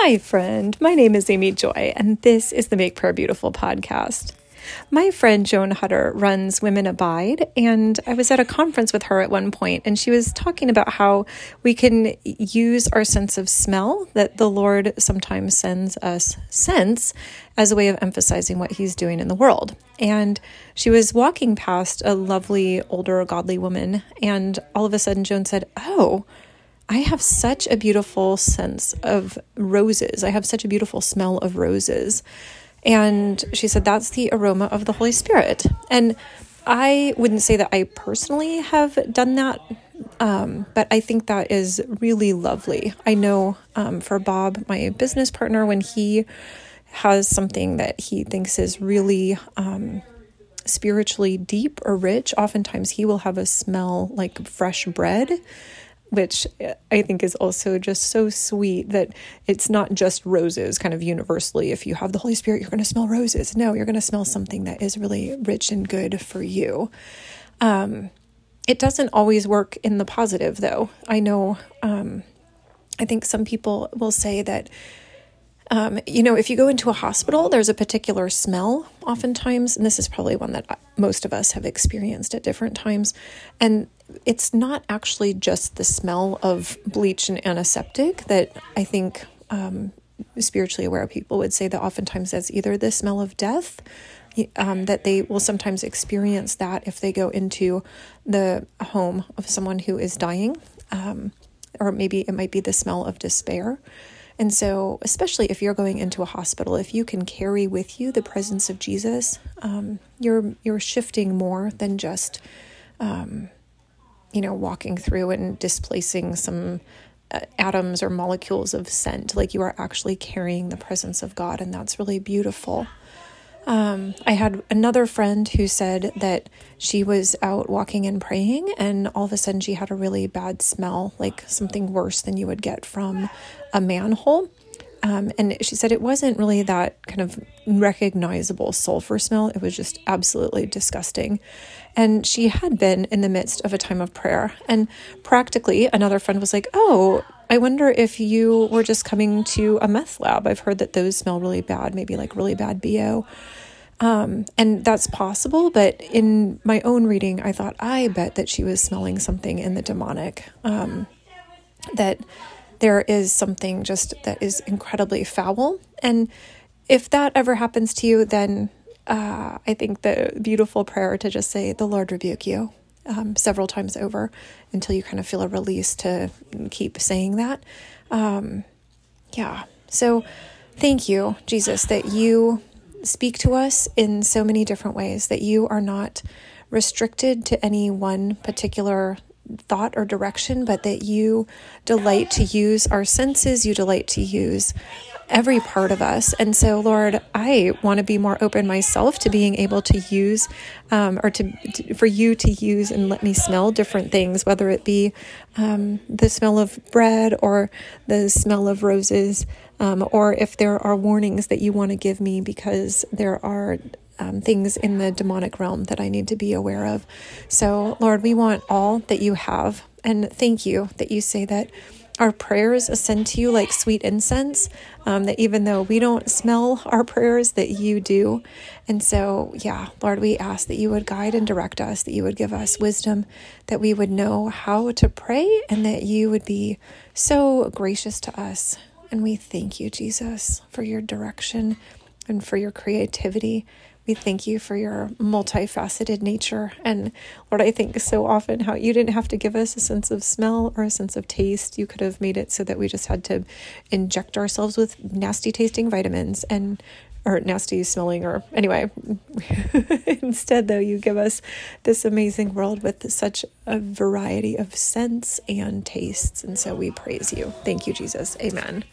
Hi, friend. My name is Amy Joy, and this is the Make Prayer Beautiful podcast. My friend Joan Hutter runs Women Abide, and I was at a conference with her at one point, and she was talking about how we can use our sense of smell that the Lord sometimes sends us scents as a way of emphasizing what He's doing in the world. And she was walking past a lovely, older, godly woman, and all of a sudden, Joan said, Oh, I have such a beautiful sense of roses. I have such a beautiful smell of roses. And she said, That's the aroma of the Holy Spirit. And I wouldn't say that I personally have done that, um, but I think that is really lovely. I know um, for Bob, my business partner, when he has something that he thinks is really um, spiritually deep or rich, oftentimes he will have a smell like fresh bread which I think is also just so sweet that it's not just roses kind of universally. If you have the Holy Spirit, you're going to smell roses. No, you're going to smell something that is really rich and good for you. Um, it doesn't always work in the positive, though. I know, um, I think some people will say that. Um, you know, if you go into a hospital, there's a particular smell oftentimes, and this is probably one that most of us have experienced at different times. And it's not actually just the smell of bleach and antiseptic that I think um, spiritually aware people would say that oftentimes that's either the smell of death. Um, that they will sometimes experience that if they go into the home of someone who is dying, um, or maybe it might be the smell of despair. And so, especially if you're going into a hospital, if you can carry with you the presence of Jesus, um, you're you're shifting more than just um, you know, walking through and displacing some uh, atoms or molecules of scent. Like you are actually carrying the presence of God, and that's really beautiful. Um, I had another friend who said that she was out walking and praying, and all of a sudden she had a really bad smell, like something worse than you would get from a manhole. Um, and she said it wasn't really that kind of recognizable sulfur smell. It was just absolutely disgusting. And she had been in the midst of a time of prayer. And practically, another friend was like, Oh, I wonder if you were just coming to a meth lab. I've heard that those smell really bad, maybe like really bad BO. Um, and that's possible, but in my own reading, I thought, I bet that she was smelling something in the demonic. Um, that there is something just that is incredibly foul. And if that ever happens to you, then uh, I think the beautiful prayer to just say, The Lord rebuke you um, several times over until you kind of feel a release to keep saying that. Um, yeah. So thank you, Jesus, that you speak to us in so many different ways, that you are not restricted to any one particular thought or direction, but that you delight to use our senses, you delight to use every part of us. And so, Lord, I want to be more open myself to being able to use, um, or to, to, for you to use and let me smell different things, whether it be um, the smell of bread or the smell of roses, um, or if there are warnings that you want to give me because there are um, things in the demonic realm that I need to be aware of. So, Lord, we want all that you have. And thank you that you say that our prayers ascend to you like sweet incense, um, that even though we don't smell our prayers, that you do. And so, yeah, Lord, we ask that you would guide and direct us, that you would give us wisdom, that we would know how to pray, and that you would be so gracious to us. And we thank you, Jesus, for your direction and for your creativity we thank you for your multifaceted nature. And Lord, I think so often how you didn't have to give us a sense of smell or a sense of taste. You could have made it so that we just had to inject ourselves with nasty tasting vitamins and or nasty smelling or anyway instead though you give us this amazing world with such a variety of scents and tastes and so we praise you thank you jesus amen